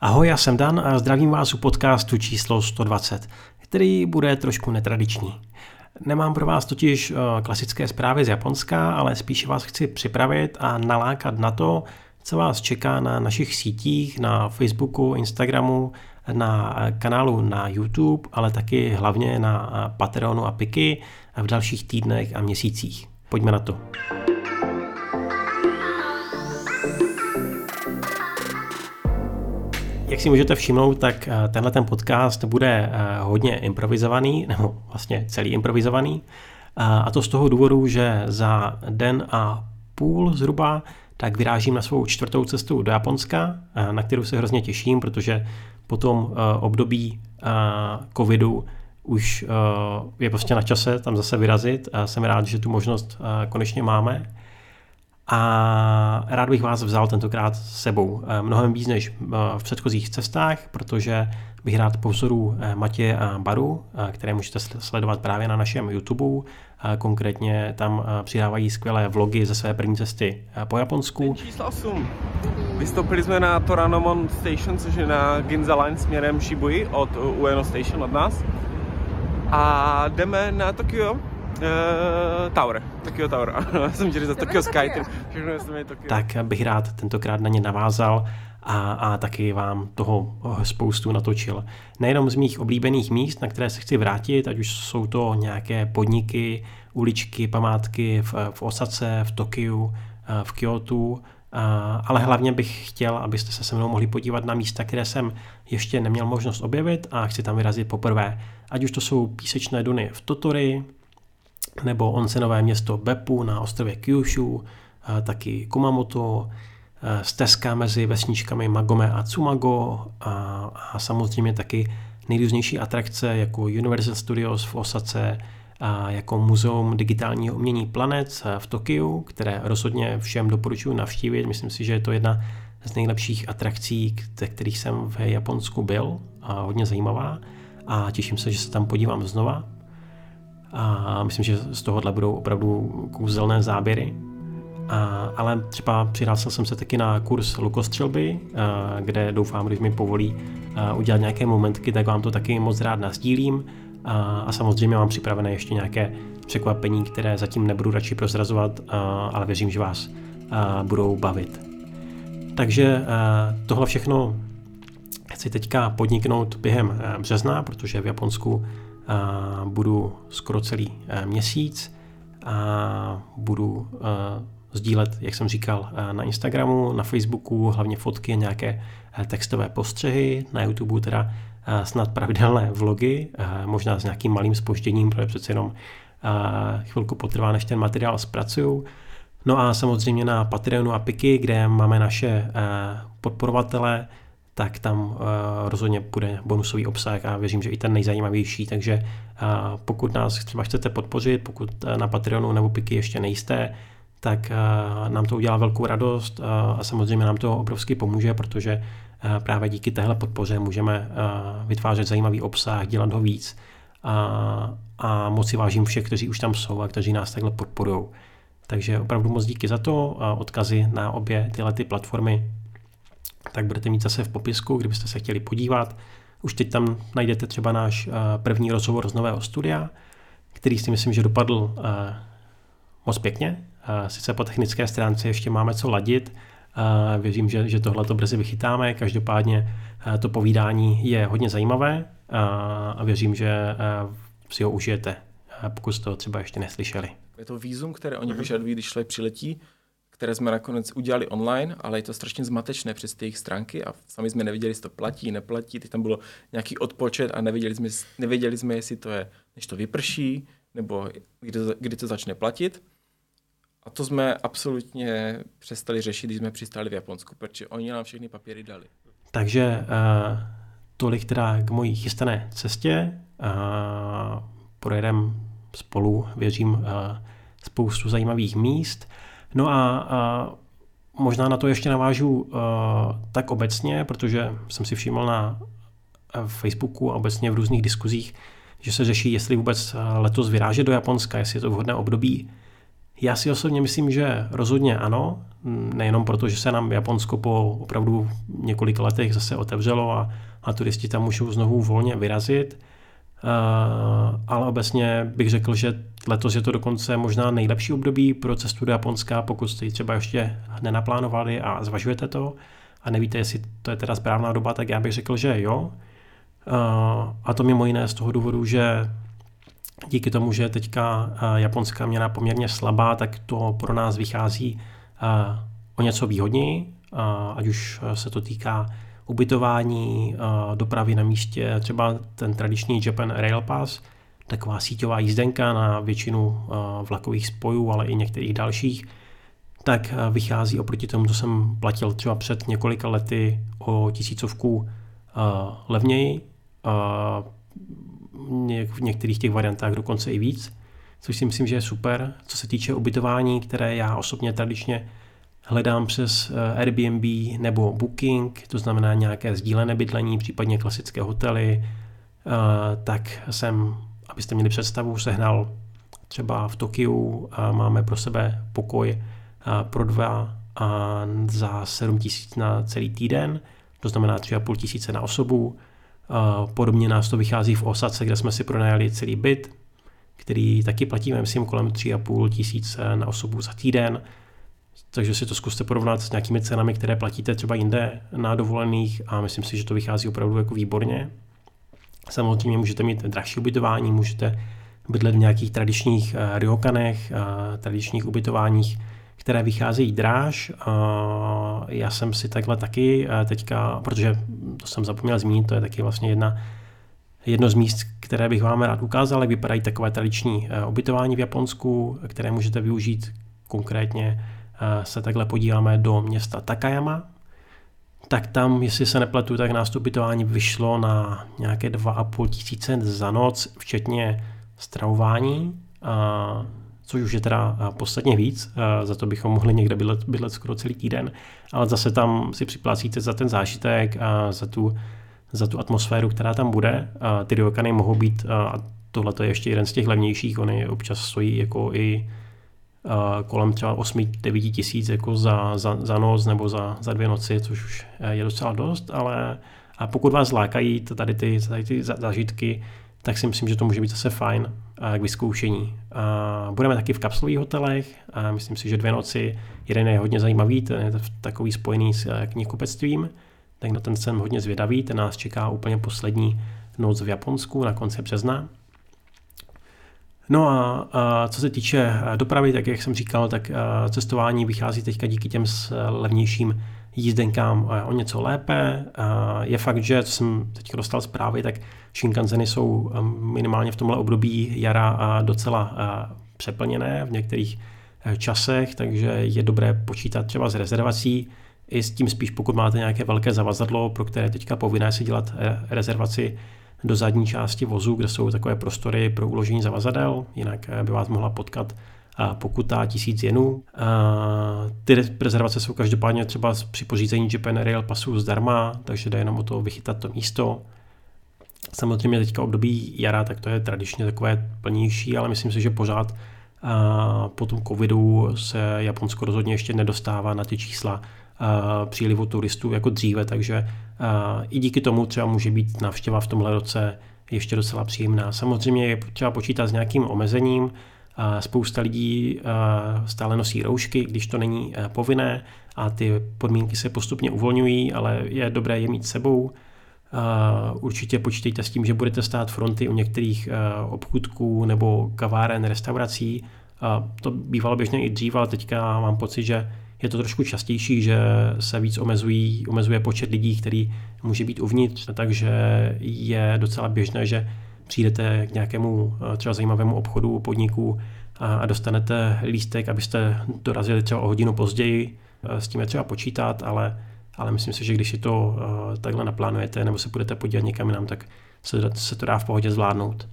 Ahoj, já jsem Dan a zdravím vás u podcastu číslo 120, který bude trošku netradiční. Nemám pro vás totiž eh, klasické zprávy z Japonska, ale spíše vás chci připravit a nalákat na to, co vás čeká na našich sítích, na Facebooku, Instagramu, na eh, kanálu na YouTube, ale taky hlavně na eh, Patreonu a Piky v dalších týdnech a měsících. Pojďme na to. Jak si můžete všimnout, tak eh, tenhle ten podcast bude eh, hodně improvizovaný, nebo vlastně celý improvizovaný. Eh, a to z toho důvodu, že za den a půl zhruba tak vyrážím na svou čtvrtou cestu do Japonska, na kterou se hrozně těším, protože po tom období covidu už je prostě na čase tam zase vyrazit. Jsem rád, že tu možnost konečně máme a rád bych vás vzal tentokrát s sebou. Eh, mnohem víc než eh, v předchozích cestách, protože bych rád po vzoru eh, Matě a Baru, které můžete sledovat právě na našem YouTube. Konkrétně tam přidávají skvělé vlogy ze své první cesty po Japonsku. Číslo 8. Vystoupili jsme na Toranomon Station, což je na Ginza Line směrem Shibuya od Ueno Station od nás. A jdeme na Tokio, Uh, Tower, Tokyo Tower. jsem chtěl za Tokyo Sky, všechno se Tokyo. Tak bych rád tentokrát na ně navázal a, a taky vám toho spoustu natočil. Nejenom z mých oblíbených míst, na které se chci vrátit, ať už jsou to nějaké podniky, uličky, památky v, v Osace, v Tokiu, eh, v Kyoto, eh, ale hlavně bych chtěl, abyste se se mnou mohli podívat na místa, které jsem ještě neměl možnost objevit a chci tam vyrazit poprvé. Ať už to jsou písečné duny v Totori, nebo onsenové město Beppu na ostrově Kyushu, taky Kumamoto, stezka mezi vesničkami Magome a Tsumago a, a samozřejmě taky nejrůznější atrakce jako Universal Studios v Osace, a jako Muzeum digitálního umění Planet v Tokiu, které rozhodně všem doporučuji navštívit. Myslím si, že je to jedna z nejlepších atrakcí, ze kterých jsem v Japonsku byl a hodně zajímavá a těším se, že se tam podívám znova a myslím, že z tohohle budou opravdu kouzelné záběry. A, ale třeba přihlásil jsem se taky na kurz lukostřelby, a, kde doufám, když mi povolí a, udělat nějaké momentky, tak vám to taky moc rád nazdílím. A, a samozřejmě mám připravené ještě nějaké překvapení, které zatím nebudu radši prozrazovat, a, ale věřím, že vás a, budou bavit. Takže a, tohle všechno chci teďka podniknout během března, protože v Japonsku budu skoro celý eh, měsíc a budu eh, sdílet, jak jsem říkal, eh, na Instagramu, na Facebooku, hlavně fotky a nějaké textové postřehy, na YouTube teda snad pravidelné vlogy, možná s nějakým malým spožděním, protože přece jenom chvilku potrvá, než ten materiál zpracuju. No a samozřejmě na Patreonu a Piky, kde máme naše podporovatele, tak tam uh, rozhodně bude bonusový obsah a věřím, že i ten nejzajímavější, takže uh, pokud nás třeba chcete podpořit, pokud uh, na Patreonu nebo Piky ještě nejste, tak nám to udělá velkou radost a samozřejmě nám to obrovsky pomůže, protože právě díky téhle podpoře můžeme vytvářet zajímavý obsah, dělat ho víc a, a moc si vážím všech, kteří už tam jsou a kteří nás takhle podporují. Takže opravdu moc díky za to. A odkazy na obě tyhle ty platformy tak budete mít zase v popisku, kdybyste se chtěli podívat. Už teď tam najdete třeba náš eh, první rozhovor z nového studia, který si myslím, že dopadl eh, moc pěkně. Eh, sice po technické stránce ještě máme co ladit, věřím, že, že tohle to brzy vychytáme, každopádně to povídání je hodně zajímavé a věřím, že si ho užijete, pokud jste to třeba ještě neslyšeli. Je to výzum, které oni vyžadují, když člověk přiletí, které jsme nakonec udělali online, ale je to strašně zmatečné přes ty jejich stránky a sami jsme nevěděli, jestli to platí, neplatí. Teď tam bylo nějaký odpočet a nevěděli jsme, nevěděli jsme jestli to je, než to vyprší, nebo kdy kdy to začne platit. A to jsme absolutně přestali řešit, když jsme přistáli v Japonsku, protože oni nám všechny papíry dali. Takže uh, tolik teda k mojí chystané cestě. Uh, projedeme spolu, věřím, uh, spoustu zajímavých míst. No a, a možná na to ještě navážu uh, tak obecně, protože jsem si všiml na Facebooku a obecně v různých diskuzích, že se řeší, jestli vůbec letos vyrážet do Japonska, jestli je to vhodné období. Já si osobně myslím, že rozhodně ano, nejenom proto, že se nám Japonsko po opravdu několika letech zase otevřelo a, a turisti tam můžou znovu volně vyrazit, ale obecně bych řekl, že letos je to dokonce možná nejlepší období pro cestu do Japonska, pokud jste ji třeba ještě nenaplánovali a zvažujete to a nevíte, jestli to je teda správná doba, tak já bych řekl, že jo. Uh, a to mimo jiné z toho důvodu, že díky tomu, že teďka uh, japonská měna poměrně slabá, tak to pro nás vychází o něco výhodněji, ať už se to týká ubytování, dopravy na místě, třeba ten tradiční Japan Rail Pass, taková síťová jízdenka na většinu vlakových spojů, ale i některých dalších, tak vychází oproti tomu, co jsem platil třeba před několika lety o tisícovku levněji, v některých těch variantách dokonce i víc, což si myslím, že je super. Co se týče ubytování, které já osobně tradičně hledám přes eh, Airbnb nebo Booking, to znamená nějaké sdílené bydlení, případně klasické hotely, eh, tak jsem, abyste měli představu, sehnal třeba v Tokiu máme pro sebe pokoj eh, pro dva a za 7 tisíc na celý týden, to znamená 3,5 tisíce na osobu. Podobně nás to vychází v Osace, kde jsme si pronajali celý byt, který taky platíme, myslím, kolem 3,5 tisíce na osobu za týden takže si to zkuste porovnat s nějakými cenami, které platíte třeba jinde na dovolených a myslím si, že to vychází opravdu jako výborně. Samozřejmě můžete mít drahší ubytování, můžete bydlet v nějakých tradičních uh, ryokanech, uh, tradičních ubytováních, které vycházejí dráž. Uh, já jsem si takhle taky teďka, protože to jsem zapomněl zmínit, to je taky vlastně jedna, jedno z míst, které bych vám rád ukázal, jak vypadají takové tradiční ubytování v Japonsku, které můžete využít konkrétně se takhle podíváme do města Takayama, tak tam, jestli se nepletu, tak nástupitování vyšlo na nějaké 2,5 tisíce za noc, včetně stravování, což už je teda podstatně víc, za to bychom mohli někde bydlet, bydlet skoro celý týden, ale zase tam si připlácíte za ten zážitek a za tu, za tu atmosféru, která tam bude. Ty ryokany mohou být, a tohle je ještě jeden z těch levnějších, oni občas stojí jako i kolem třeba 8-9 tisíc jako za, za, za noc nebo za, za dvě noci, což už je docela dost, ale a pokud vás lákají tady ty, tady ty zážitky, tak si myslím, že to může být zase fajn k vyzkoušení. A budeme taky v kapsulových hotelech a myslím si, že dvě noci, jeden je hodně zajímavý, ten je takový spojený s eh, knihkupectvím, tak na ten jsem hodně zvědavý, ten nás čeká úplně poslední noc v Japonsku na konci března. No a, a co se týče eh, dopravy, tak jak jsem říkal, tak eh, cestování vychází teďka díky těm levnějším jízdenkám eh, o něco lépe. Je fakt, že co jsem teď dostal zprávy, tak Shinkanseny jsou minimálně v tomhle období jara docela přeplněné v některých časech, takže je dobré počítat třeba s rezervací. I s tím spíš, pokud máte nějaké velké zavazadlo, pro které teďka povinné si dělat rezervaci do zadní části vozu, kde jsou takové prostory pro uložení zavazadel, jinak eh, by vás mohla potkat eh, pokuta tisíc jenů. Eh, ty rezervace jsou každopádně třeba při pořízení Japan Rail pasu zdarma, takže jde jenom o to vychytat to místo. Samozřejmě teďka období jara, tak to je tradičně takové plnější, ale myslím si, že pořád po tom covidu se Japonsko rozhodně ještě nedostává na ty čísla přílivu turistů jako dříve, takže i díky tomu třeba může být návštěva v tomhle roce ještě docela příjemná. Samozřejmě je třeba počítat s nějakým omezením, Spousta lidí stále nosí roušky, když to není povinné a ty podmínky se postupně uvolňují, ale je dobré je mít sebou. Určitě počítejte s tím, že budete stát fronty u některých obchůdků nebo kaváren, restaurací. To bývalo běžně i dřív, ale teďka mám pocit, že je to trošku častější, že se víc omezují, omezuje počet lidí, který může být uvnitř, takže je docela běžné, že přijdete k nějakému eh, třeba zajímavému obchodu, podniku a dostanete lístek, abyste dorazili třeba o hodinu později. Eh, s tím je třeba počítat, ale, ale myslím si, že když si to eh, takhle naplánujete nebo se budete podívat někam jinam, tak se, se to dá v pohodě zvládnout.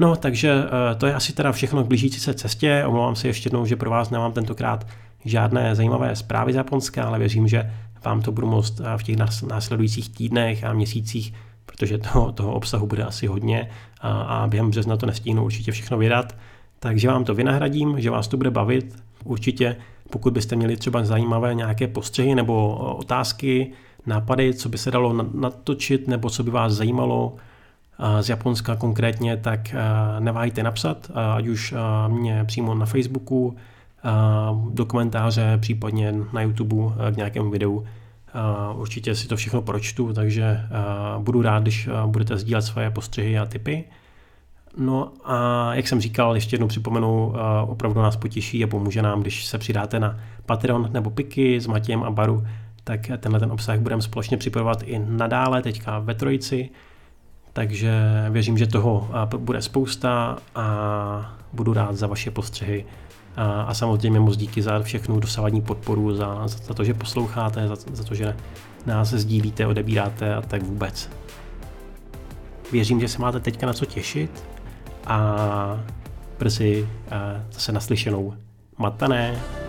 No, takže to je asi teda všechno k blížící se cestě. Omlouvám se ještě jednou, že pro vás nemám tentokrát žádné zajímavé zprávy z Japonska, ale věřím, že vám to budu moct v těch následujících týdnech a měsících, protože toho, toho obsahu bude asi hodně a, a během března to nestihnu určitě všechno vydat, Takže vám to vynahradím, že vás to bude bavit. Určitě, pokud byste měli třeba zajímavé nějaké postřehy nebo otázky, nápady, co by se dalo natočit nebo co by vás zajímalo z Japonska konkrétně, tak neváhejte napsat, ať už mě přímo na Facebooku, do komentáře, případně na YouTube k nějakému videu. Určitě si to všechno pročtu, takže budu rád, když budete sdílet svoje postřehy a tipy. No a jak jsem říkal, ještě jednou připomenu, opravdu nás potěší a pomůže nám, když se přidáte na Patreon nebo Piky s Matějem a Baru, tak tenhle ten obsah budeme společně připravovat i nadále, teďka ve trojici. Takže věřím, že toho bude spousta a budu rád za vaše postřehy. A, samozřejmě moc díky za všechnu dosavadní podporu, za, za to, že posloucháte, za, za to, že nás sdílíte, odebíráte a tak vůbec. Věřím, že se máte teďka na co těšit a brzy zase naslyšenou. Matané!